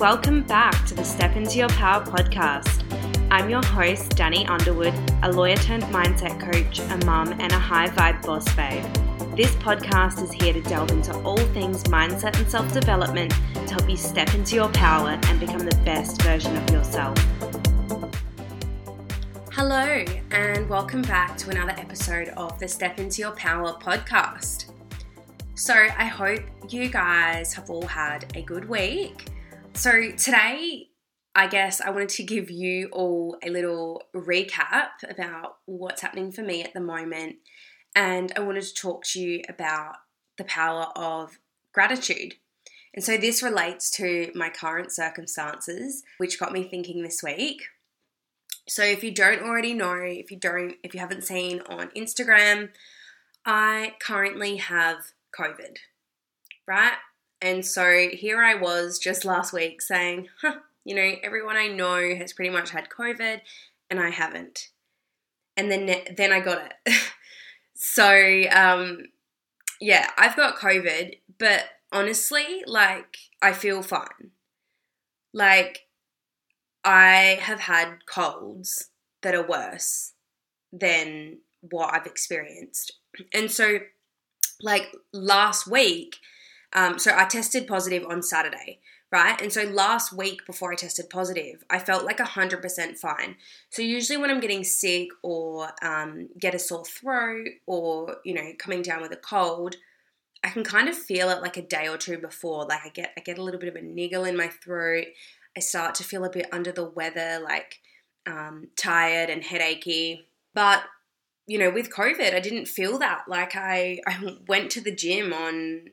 Welcome back to the Step Into Your Power podcast. I'm your host, Danny Underwood, a lawyer turned mindset coach, a mum, and a high vibe boss babe. This podcast is here to delve into all things mindset and self development to help you step into your power and become the best version of yourself. Hello, and welcome back to another episode of the Step Into Your Power podcast. So, I hope you guys have all had a good week. So, today, I guess I wanted to give you all a little recap about what's happening for me at the moment. And I wanted to talk to you about the power of gratitude. And so, this relates to my current circumstances, which got me thinking this week. So, if you don't already know, if you don't, if you haven't seen on Instagram, I currently have COVID, right? And so here I was just last week saying, huh, you know, everyone I know has pretty much had COVID and I haven't. And then then I got it. so um yeah, I've got COVID, but honestly, like I feel fine. Like I have had colds that are worse than what I've experienced. And so like last week, um, so I tested positive on Saturday, right? And so last week before I tested positive, I felt like 100% fine. So usually when I'm getting sick or um, get a sore throat or, you know, coming down with a cold, I can kind of feel it like a day or two before. Like I get I get a little bit of a niggle in my throat. I start to feel a bit under the weather, like um, tired and headachy. But you know, with COVID, I didn't feel that. Like I, I went to the gym on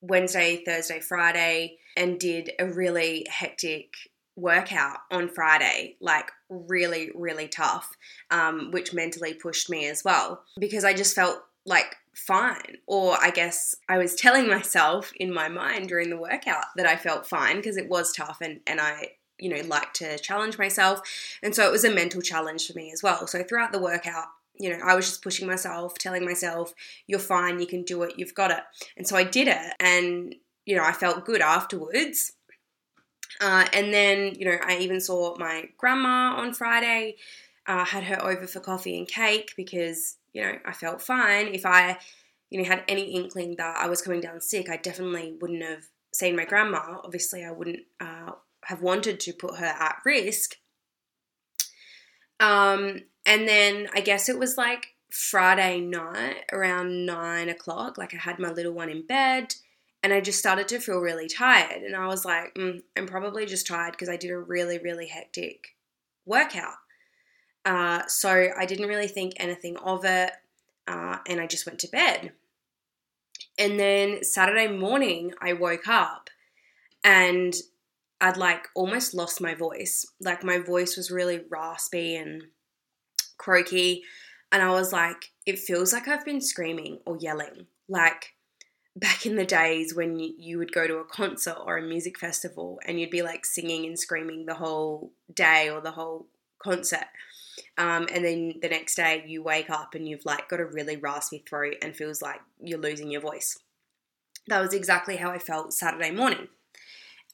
Wednesday, Thursday, Friday, and did a really hectic workout on Friday, like really, really tough, um, which mentally pushed me as well because I just felt like fine. Or I guess I was telling myself in my mind during the workout that I felt fine because it was tough and, and I, you know, like to challenge myself. And so it was a mental challenge for me as well. So throughout the workout, you know, I was just pushing myself, telling myself, you're fine, you can do it, you've got it. And so I did it. And, you know, I felt good afterwards. Uh, and then, you know, I even saw my grandma on Friday, uh, had her over for coffee and cake because, you know, I felt fine. If I, you know, had any inkling that I was coming down sick, I definitely wouldn't have seen my grandma. Obviously, I wouldn't uh, have wanted to put her at risk. Um, and then I guess it was like Friday night around nine o'clock. Like I had my little one in bed and I just started to feel really tired. And I was like, mm, I'm probably just tired because I did a really, really hectic workout. Uh, so I didn't really think anything of it. Uh, and I just went to bed. And then Saturday morning, I woke up and I'd like almost lost my voice. Like my voice was really raspy and croaky. And I was like, it feels like I've been screaming or yelling. Like back in the days when you would go to a concert or a music festival and you'd be like singing and screaming the whole day or the whole concert. Um, and then the next day you wake up and you've like got a really raspy throat and feels like you're losing your voice. That was exactly how I felt Saturday morning.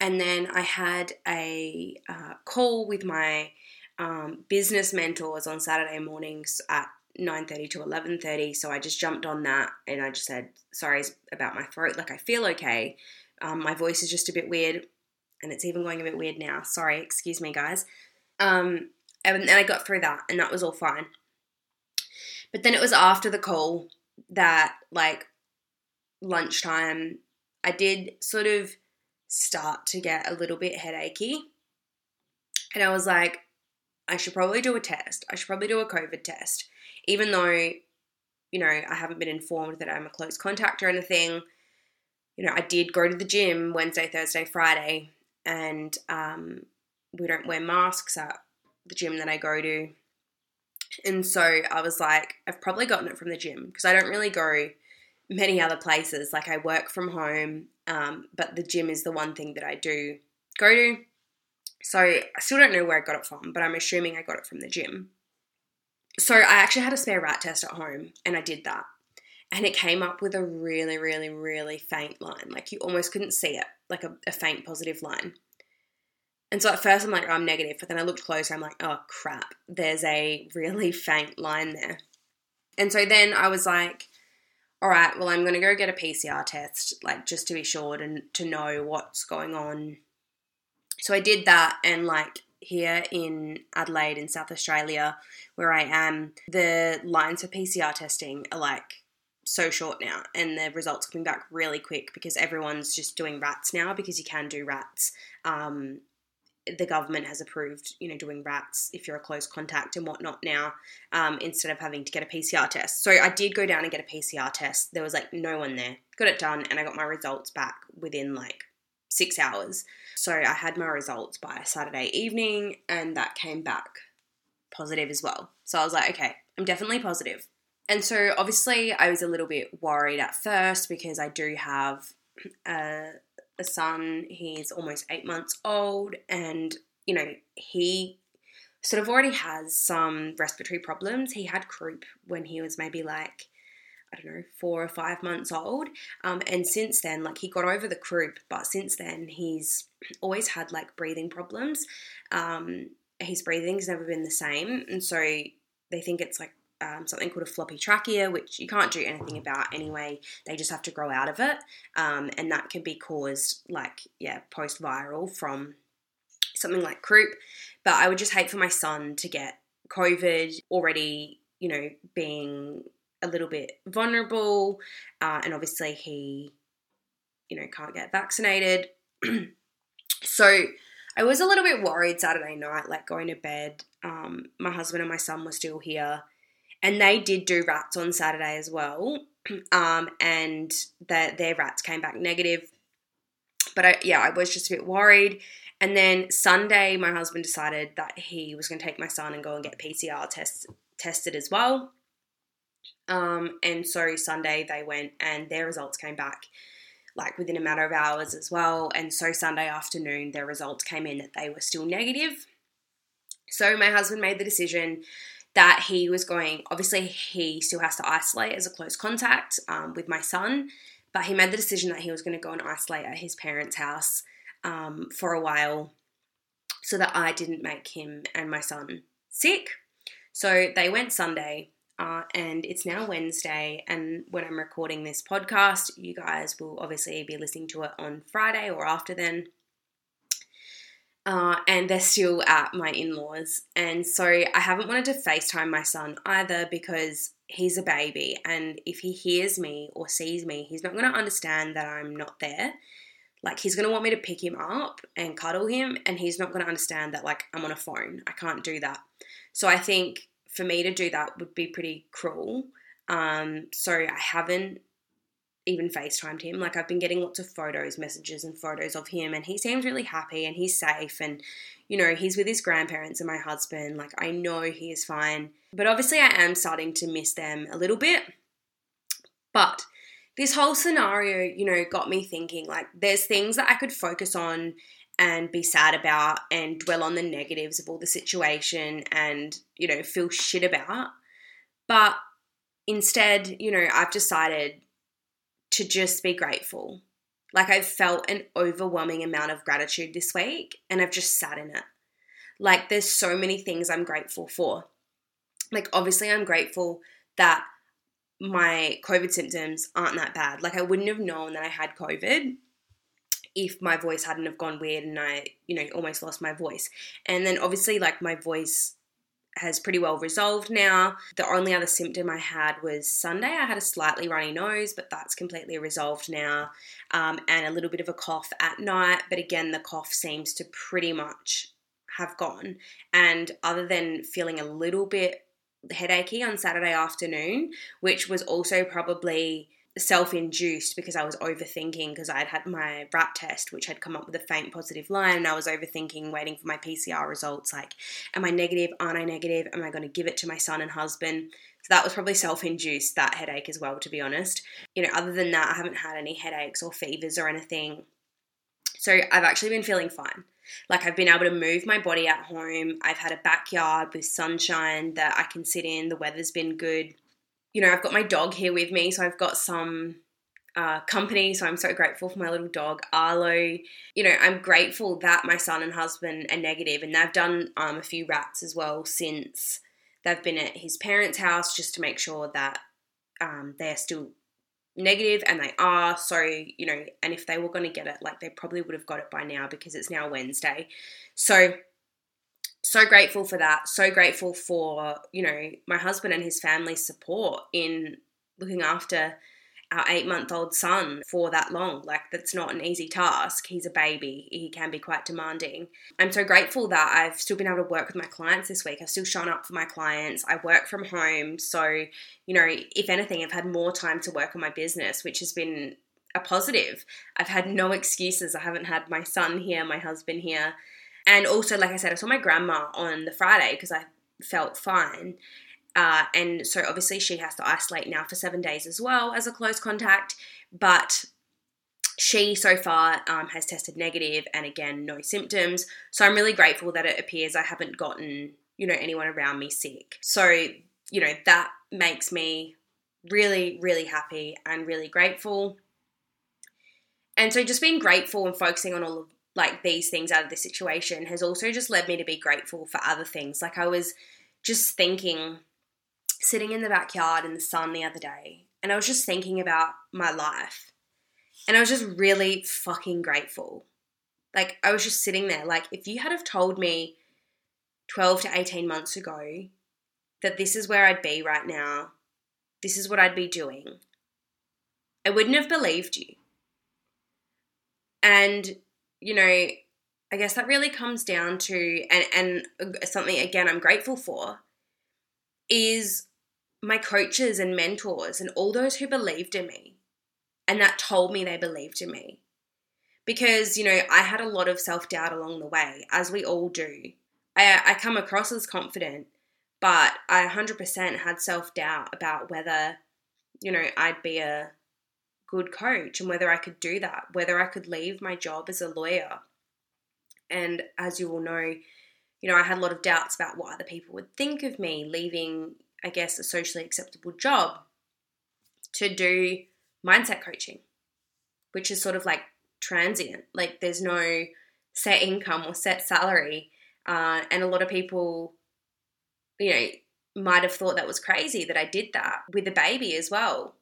And then I had a uh, call with my um, business mentors on Saturday mornings at 9.30 to 11.30 so i just jumped on that and i just said sorry about my throat. Like i feel okay. Um, my voice is just a bit weird and it's even going a bit weird now. Sorry excuse me guys. Um, and then i got through that and that was all fine. But then it was after the call that like lunchtime i did sort of start to get a little bit headachy. And i was like I should probably do a test. I should probably do a COVID test. Even though, you know, I haven't been informed that I'm a close contact or anything. You know, I did go to the gym Wednesday, Thursday, Friday, and um, we don't wear masks at the gym that I go to. And so I was like, I've probably gotten it from the gym because I don't really go many other places. Like I work from home, um, but the gym is the one thing that I do go to. So I still don't know where I got it from, but I'm assuming I got it from the gym. So I actually had a spare rat test at home and I did that. And it came up with a really, really, really faint line. Like you almost couldn't see it, like a, a faint positive line. And so at first I'm like, oh, I'm negative, but then I looked closer, I'm like, oh crap, there's a really faint line there. And so then I was like, all right, well, I'm going to go get a PCR test, like just to be sure and to know what's going on. So I did that, and like here in Adelaide, in South Australia, where I am, the lines for PCR testing are like so short now, and the results coming back really quick because everyone's just doing rats now because you can do rats. Um, the government has approved, you know, doing rats if you're a close contact and whatnot now, um, instead of having to get a PCR test. So I did go down and get a PCR test. There was like no one there. Got it done, and I got my results back within like six hours. So I had my results by Saturday evening, and that came back positive as well. So I was like, okay, I'm definitely positive. And so obviously I was a little bit worried at first because I do have a a son. He's almost eight months old, and you know he sort of already has some respiratory problems. He had croup when he was maybe like I don't know four or five months old, um, and since then, like he got over the croup, but since then he's always had like breathing problems. Um, his breathing's never been the same, and so they think it's like um, something called a floppy trachea, which you can't do anything about anyway. They just have to grow out of it, um, and that can be caused, like, yeah, post viral from something like croup. But I would just hate for my son to get COVID already, you know, being a little bit vulnerable, uh, and obviously he, you know, can't get vaccinated. so I was a little bit worried Saturday night, like going to bed. Um, my husband and my son were still here and they did do rats on Saturday as well. Um, and that their rats came back negative. But I, yeah, I was just a bit worried. And then Sunday, my husband decided that he was going to take my son and go and get PCR tests tested as well. Um, and so Sunday they went and their results came back like within a matter of hours as well. And so Sunday afternoon, their results came in that they were still negative. So my husband made the decision that he was going, obviously, he still has to isolate as a close contact um, with my son, but he made the decision that he was going to go and isolate at his parents' house um, for a while so that I didn't make him and my son sick. So they went Sunday. Uh, and it's now Wednesday, and when I'm recording this podcast, you guys will obviously be listening to it on Friday or after then uh, and they're still at my in laws. And so I haven't wanted to FaceTime my son either because he's a baby. And if he hears me or sees me, he's not going to understand that I'm not there. Like, he's going to want me to pick him up and cuddle him. And he's not going to understand that, like, I'm on a phone. I can't do that. So I think for me to do that would be pretty cruel. Um, so I haven't even FaceTimed him. Like I've been getting lots of photos, messages, and photos of him, and he seems really happy and he's safe. And, you know, he's with his grandparents and my husband. Like I know he is fine. But obviously, I am starting to miss them a little bit. But this whole scenario, you know, got me thinking like there's things that I could focus on and be sad about and dwell on the negatives of all the situation and, you know, feel shit about. But instead, you know, I've decided to just be grateful. Like I've felt an overwhelming amount of gratitude this week and I've just sat in it. Like there's so many things I'm grateful for. Like obviously I'm grateful that my COVID symptoms aren't that bad. Like I wouldn't have known that I had COVID if my voice hadn't have gone weird and I, you know, almost lost my voice. And then obviously like my voice has pretty well resolved now. The only other symptom I had was Sunday. I had a slightly runny nose, but that's completely resolved now, um, and a little bit of a cough at night. But again, the cough seems to pretty much have gone. And other than feeling a little bit headachy on Saturday afternoon, which was also probably self induced because I was overthinking because I had had my rat test, which had come up with a faint positive line, and I was overthinking, waiting for my PCR results. Like, am I negative? Aren't I negative? Am I going to give it to my son and husband? So that was probably self induced, that headache as well, to be honest. You know, other than that, I haven't had any headaches or fevers or anything. So I've actually been feeling fine. Like I've been able to move my body at home. I've had a backyard with sunshine that I can sit in. The weather's been good you know, I've got my dog here with me, so I've got some uh, company. So I'm so grateful for my little dog, Arlo. You know, I'm grateful that my son and husband are negative and they've done um, a few rats as well since they've been at his parents' house just to make sure that um, they're still negative and they are so you know and if they were going to get it like they probably would have got it by now because it's now wednesday so so grateful for that so grateful for you know my husband and his family's support in looking after our eight month old son for that long. Like, that's not an easy task. He's a baby, he can be quite demanding. I'm so grateful that I've still been able to work with my clients this week. I've still shown up for my clients. I work from home. So, you know, if anything, I've had more time to work on my business, which has been a positive. I've had no excuses. I haven't had my son here, my husband here. And also, like I said, I saw my grandma on the Friday because I felt fine. Uh, and so obviously she has to isolate now for seven days as well as a close contact. But she so far um, has tested negative and again, no symptoms. So I'm really grateful that it appears I haven't gotten, you know, anyone around me sick. So, you know, that makes me really, really happy and really grateful. And so just being grateful and focusing on all of like these things out of this situation has also just led me to be grateful for other things. Like I was just thinking sitting in the backyard in the sun the other day and I was just thinking about my life. And I was just really fucking grateful. Like I was just sitting there like if you had have told me 12 to 18 months ago that this is where I'd be right now, this is what I'd be doing, I wouldn't have believed you. And you know, I guess that really comes down to and and something again I'm grateful for is my coaches and mentors and all those who believed in me and that told me they believed in me. Because, you know, I had a lot of self doubt along the way, as we all do. I, I come across as confident, but I 100% had self doubt about whether, you know, I'd be a good coach and whether I could do that, whether I could leave my job as a lawyer. And as you all know, you know, I had a lot of doubts about what other people would think of me leaving, I guess, a socially acceptable job to do mindset coaching, which is sort of like transient. Like there's no set income or set salary. Uh, and a lot of people, you know, might have thought that was crazy that I did that with a baby as well.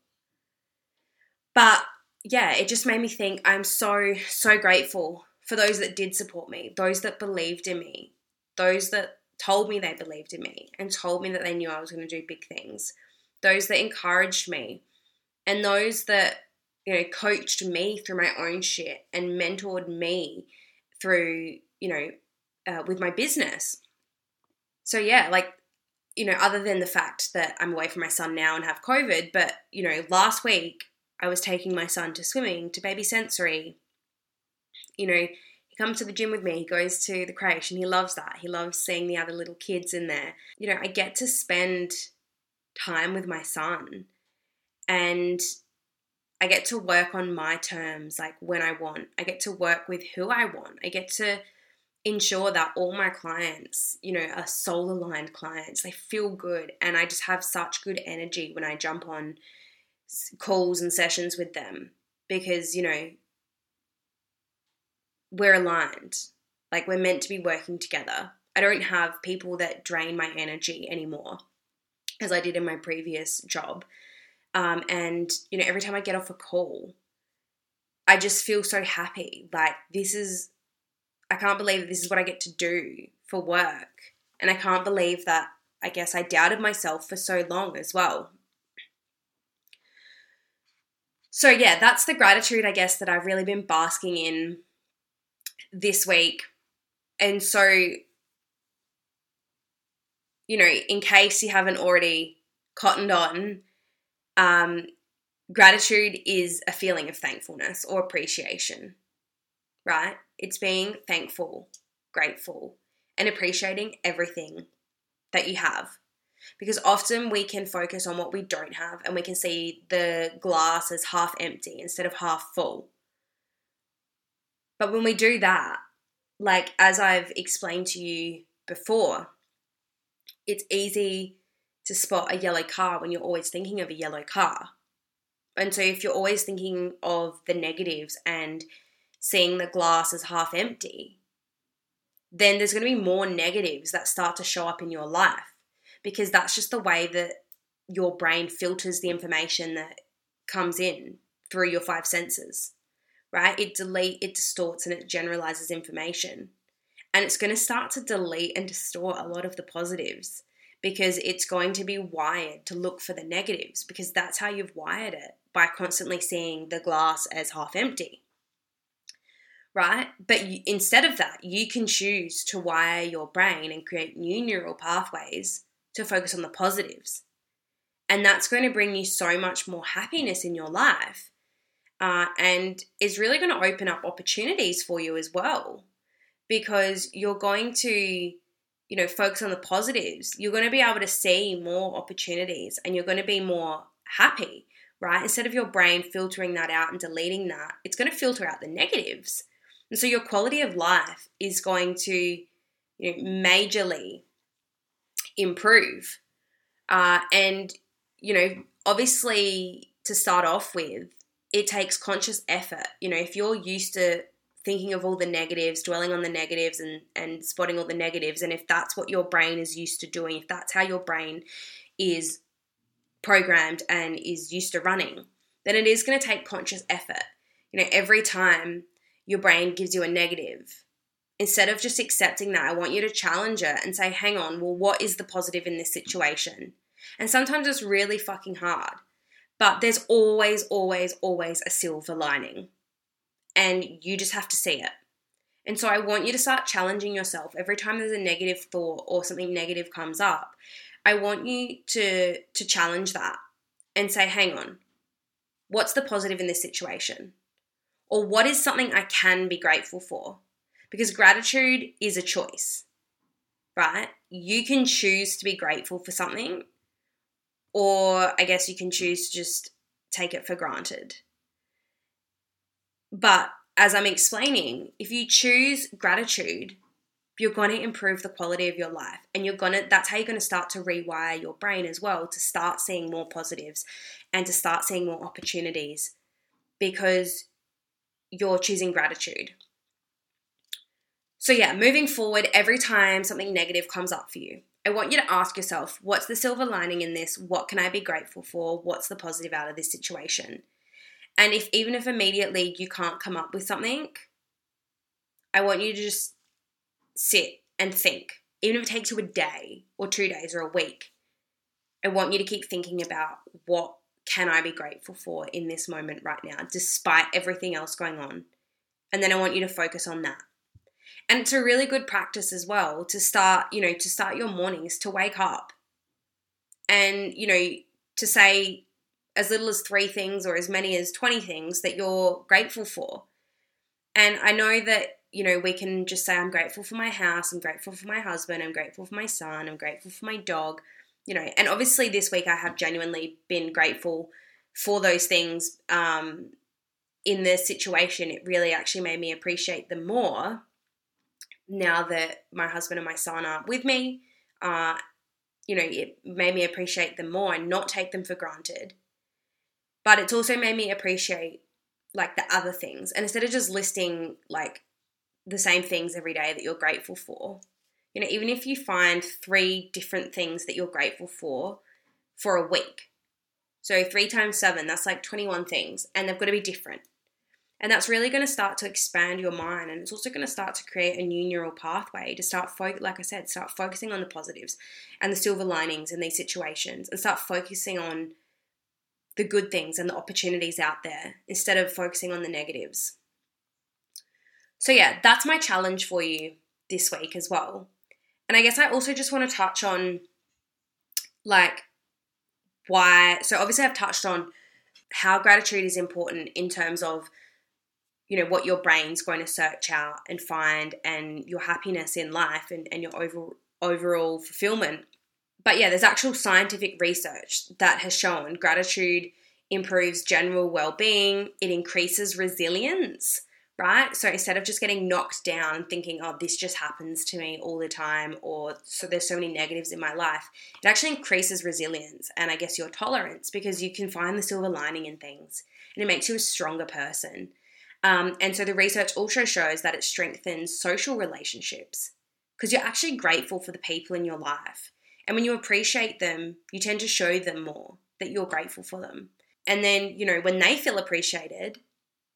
But yeah, it just made me think I'm so, so grateful for those that did support me, those that believed in me, those that told me they believed in me and told me that they knew I was going to do big things, those that encouraged me, and those that, you know, coached me through my own shit and mentored me through, you know, uh, with my business. So, yeah, like, you know, other than the fact that I'm away from my son now and have COVID, but, you know, last week I was taking my son to swimming, to baby sensory. You know, he comes to the gym with me, he goes to the creche, and he loves that. He loves seeing the other little kids in there. You know, I get to spend time with my son and I get to work on my terms, like when I want. I get to work with who I want. I get to ensure that all my clients, you know, are soul aligned clients. They feel good. And I just have such good energy when I jump on calls and sessions with them because, you know, we're aligned. Like we're meant to be working together. I don't have people that drain my energy anymore as I did in my previous job. Um, and, you know, every time I get off a call, I just feel so happy. Like, this is, I can't believe that this is what I get to do for work. And I can't believe that I guess I doubted myself for so long as well. So, yeah, that's the gratitude, I guess, that I've really been basking in this week. And so, you know, in case you haven't already cottoned on, um, gratitude is a feeling of thankfulness or appreciation, right? It's being thankful, grateful, and appreciating everything that you have. Because often we can focus on what we don't have and we can see the glass as half empty instead of half full. But when we do that, like as I've explained to you before, it's easy to spot a yellow car when you're always thinking of a yellow car. And so if you're always thinking of the negatives and seeing the glass as half empty, then there's going to be more negatives that start to show up in your life because that's just the way that your brain filters the information that comes in through your five senses, right? It delete, it distorts, and it generalizes information. And it's going to start to delete and distort a lot of the positives because it's going to be wired to look for the negatives because that's how you've wired it by constantly seeing the glass as half empty. Right? But you, instead of that, you can choose to wire your brain and create new neural pathways to focus on the positives. And that's going to bring you so much more happiness in your life uh, and is really going to open up opportunities for you as well. Because you're going to you know focus on the positives. You're going to be able to see more opportunities and you're going to be more happy right? Instead of your brain filtering that out and deleting that it's going to filter out the negatives. And so your quality of life is going to you know majorly improve uh, and you know obviously to start off with it takes conscious effort. You know, if you're used to thinking of all the negatives, dwelling on the negatives and, and spotting all the negatives, and if that's what your brain is used to doing, if that's how your brain is programmed and is used to running, then it is going to take conscious effort. You know, every time your brain gives you a negative, instead of just accepting that, I want you to challenge it and say, hang on, well, what is the positive in this situation? And sometimes it's really fucking hard. But there's always, always, always a silver lining. And you just have to see it. And so I want you to start challenging yourself every time there's a negative thought or something negative comes up. I want you to to challenge that and say, "Hang on. What's the positive in this situation?" Or what is something I can be grateful for? Because gratitude is a choice. Right? You can choose to be grateful for something or I guess you can choose to just take it for granted. But as I'm explaining, if you choose gratitude, you're going to improve the quality of your life and you're going to that's how you're going to start to rewire your brain as well to start seeing more positives and to start seeing more opportunities because you're choosing gratitude. So yeah, moving forward every time something negative comes up for you, I want you to ask yourself what's the silver lining in this? What can I be grateful for? What's the positive out of this situation? And if even if immediately you can't come up with something, I want you to just sit and think. Even if it takes you a day or two days or a week, I want you to keep thinking about what can I be grateful for in this moment right now, despite everything else going on. And then I want you to focus on that. And it's a really good practice as well to start, you know, to start your mornings, to wake up and, you know, to say as little as three things or as many as 20 things that you're grateful for. And I know that, you know, we can just say, I'm grateful for my house, I'm grateful for my husband, I'm grateful for my son, I'm grateful for my dog, you know. And obviously, this week I have genuinely been grateful for those things um, in the situation. It really actually made me appreciate them more now that my husband and my son are with me, uh, you know, it made me appreciate them more and not take them for granted. But it's also made me appreciate like the other things. And instead of just listing like the same things every day that you're grateful for, you know, even if you find three different things that you're grateful for for a week. So three times seven, that's like 21 things, and they've got to be different. And that's really going to start to expand your mind. And it's also going to start to create a new neural pathway to start, fo- like I said, start focusing on the positives and the silver linings in these situations and start focusing on the good things and the opportunities out there instead of focusing on the negatives. So, yeah, that's my challenge for you this week as well. And I guess I also just want to touch on like why. So, obviously, I've touched on how gratitude is important in terms of you know what your brain's going to search out and find and your happiness in life and, and your over, overall fulfillment but yeah there's actual scientific research that has shown gratitude improves general well-being it increases resilience right? So instead of just getting knocked down and thinking, oh, this just happens to me all the time, or so there's so many negatives in my life, it actually increases resilience and I guess your tolerance because you can find the silver lining in things and it makes you a stronger person. Um, and so the research also shows that it strengthens social relationships because you're actually grateful for the people in your life. And when you appreciate them, you tend to show them more that you're grateful for them. And then, you know, when they feel appreciated,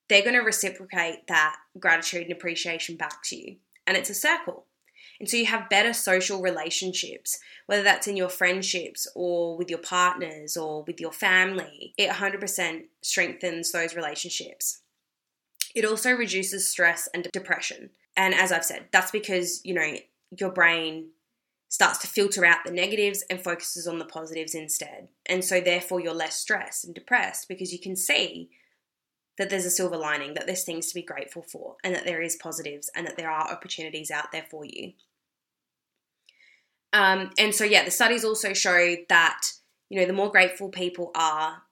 they're going to reciprocate that gratitude and appreciation back to you. And it's a circle. And so you have better social relationships, whether that's in your friendships or with your partners or with your family. It 100% strengthens those relationships. It also reduces stress and depression. And as I've said, that's because, you know, your brain starts to filter out the negatives and focuses on the positives instead. And so therefore you're less stressed and depressed because you can see that there's a silver lining, that there's things to be grateful for, and that there is positives, and that there are opportunities out there for you. Um, and so, yeah, the studies also show that you know the more grateful people are,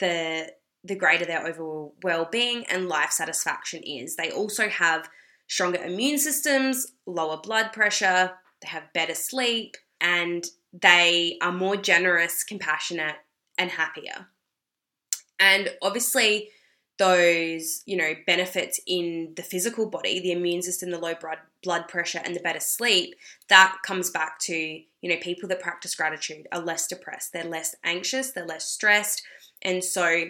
the the greater their overall well-being and life satisfaction is. They also have stronger immune systems, lower blood pressure, they have better sleep, and they are more generous, compassionate, and happier. And obviously, those, you know, benefits in the physical body, the immune system, the low blood blood pressure and the better sleep, that comes back to, you know, people that practice gratitude are less depressed, they're less anxious, they're less stressed, and so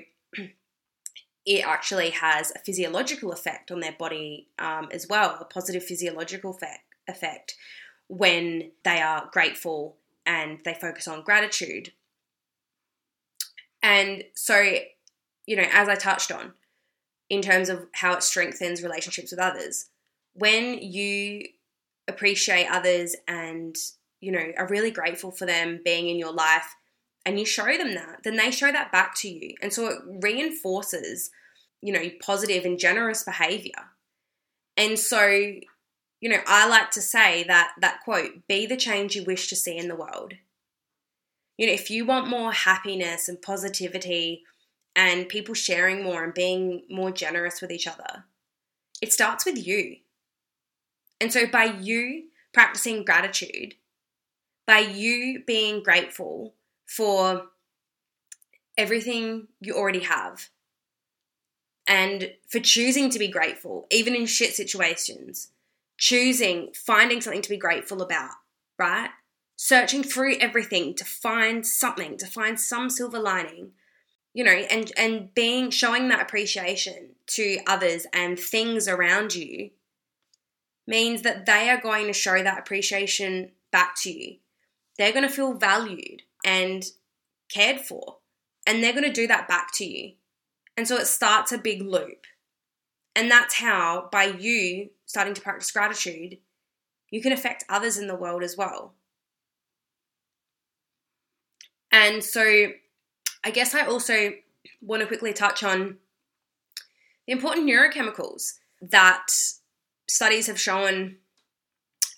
it actually has a physiological effect on their body um, as well, a positive physiological effect, effect when they are grateful and they focus on gratitude. And so, you know, as I touched on, in terms of how it strengthens relationships with others. When you appreciate others and, you know, are really grateful for them being in your life and you show them that, then they show that back to you. And so it reinforces, you know, positive and generous behavior. And so, you know, I like to say that that quote, be the change you wish to see in the world. You know, if you want more happiness and positivity and people sharing more and being more generous with each other. It starts with you. And so, by you practicing gratitude, by you being grateful for everything you already have, and for choosing to be grateful, even in shit situations, choosing, finding something to be grateful about, right? Searching through everything to find something, to find some silver lining you know and and being showing that appreciation to others and things around you means that they are going to show that appreciation back to you. They're going to feel valued and cared for and they're going to do that back to you. And so it starts a big loop. And that's how by you starting to practice gratitude you can affect others in the world as well. And so I guess I also want to quickly touch on the important neurochemicals that studies have shown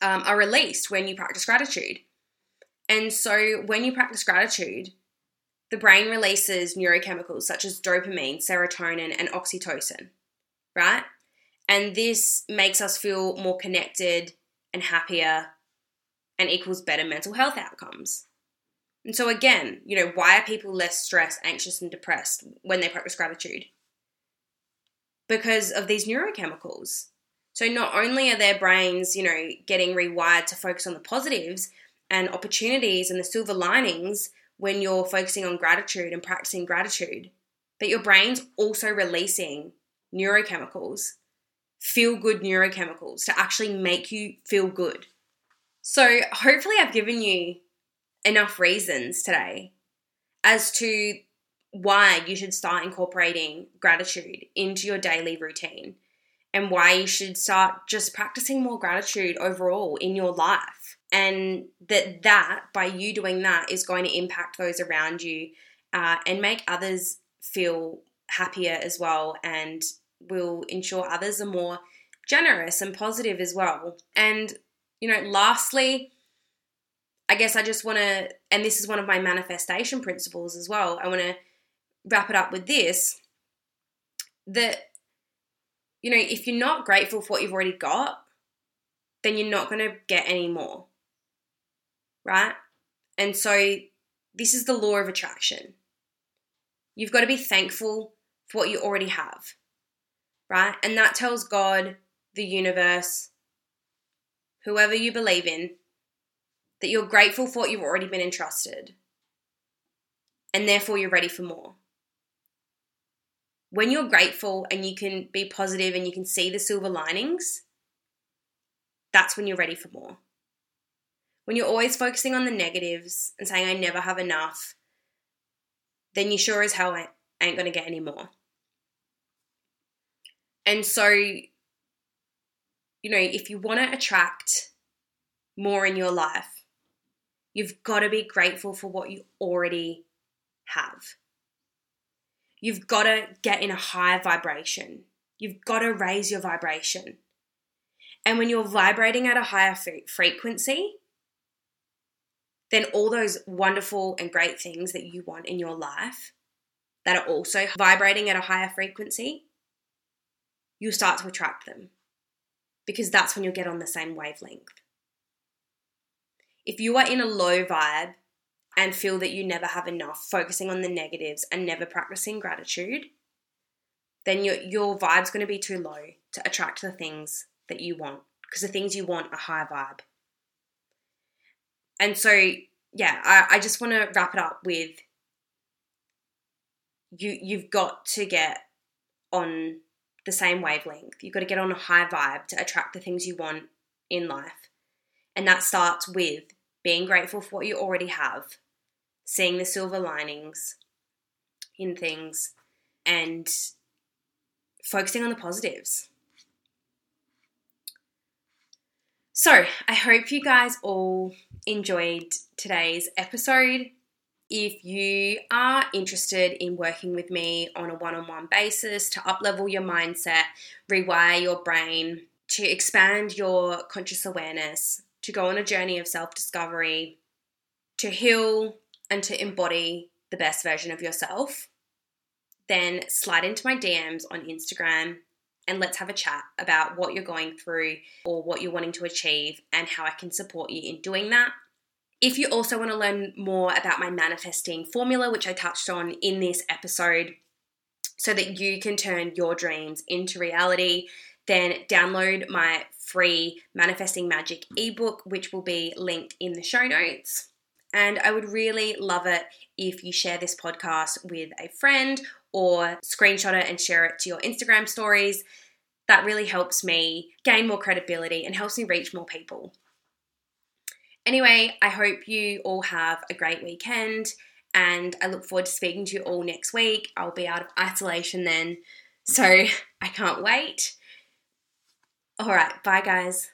um, are released when you practice gratitude. And so, when you practice gratitude, the brain releases neurochemicals such as dopamine, serotonin, and oxytocin, right? And this makes us feel more connected and happier and equals better mental health outcomes. And so, again, you know, why are people less stressed, anxious, and depressed when they practice gratitude? Because of these neurochemicals. So, not only are their brains, you know, getting rewired to focus on the positives and opportunities and the silver linings when you're focusing on gratitude and practicing gratitude, but your brain's also releasing neurochemicals, feel good neurochemicals to actually make you feel good. So, hopefully, I've given you enough reasons today as to why you should start incorporating gratitude into your daily routine and why you should start just practicing more gratitude overall in your life and that that by you doing that is going to impact those around you uh, and make others feel happier as well and will ensure others are more generous and positive as well and you know lastly I guess I just want to, and this is one of my manifestation principles as well. I want to wrap it up with this that, you know, if you're not grateful for what you've already got, then you're not going to get any more. Right? And so this is the law of attraction. You've got to be thankful for what you already have. Right? And that tells God, the universe, whoever you believe in, that you're grateful for what you've already been entrusted. And therefore you're ready for more when you're grateful and you can be positive and you can see the silver linings, that's when you're ready for more. When you're always focusing on the negatives and saying, I never have enough, then you sure as hell ain't going to get any more. And so, you know, if you want to attract more in your life, you've got to be grateful for what you already have. You've got to get in a higher vibration. You've got to raise your vibration. And when you're vibrating at a higher frequency, then all those wonderful and great things that you want in your life that are also vibrating at a higher frequency, you'll start to attract them because that's when you'll get on the same wavelength. If you are in a low vibe and feel that you never have enough, focusing on the negatives and never practicing gratitude, then your, your vibe's going to be too low to attract the things that you want because the things you want are high vibe. And so, yeah, I, I just want to wrap it up with you you've got to get on the same wavelength. You've got to get on a high vibe to attract the things you want in life. And that starts with being grateful for what you already have seeing the silver linings in things and focusing on the positives. So, I hope you guys all enjoyed today's episode. If you are interested in working with me on a one on one basis to uplevel your mindset, rewire your brain, to expand your conscious awareness, to go on a journey of self discovery, to heal and to embody the best version of yourself, then slide into my DMs on Instagram and let's have a chat about what you're going through or what you're wanting to achieve and how I can support you in doing that. If you also want to learn more about my manifesting formula, which I touched on in this episode, so that you can turn your dreams into reality, then download my free Manifesting Magic ebook, which will be linked in the show notes. And I would really love it if you share this podcast with a friend or screenshot it and share it to your Instagram stories. That really helps me gain more credibility and helps me reach more people. Anyway, I hope you all have a great weekend and I look forward to speaking to you all next week. I'll be out of isolation then, so I can't wait. All right, bye guys.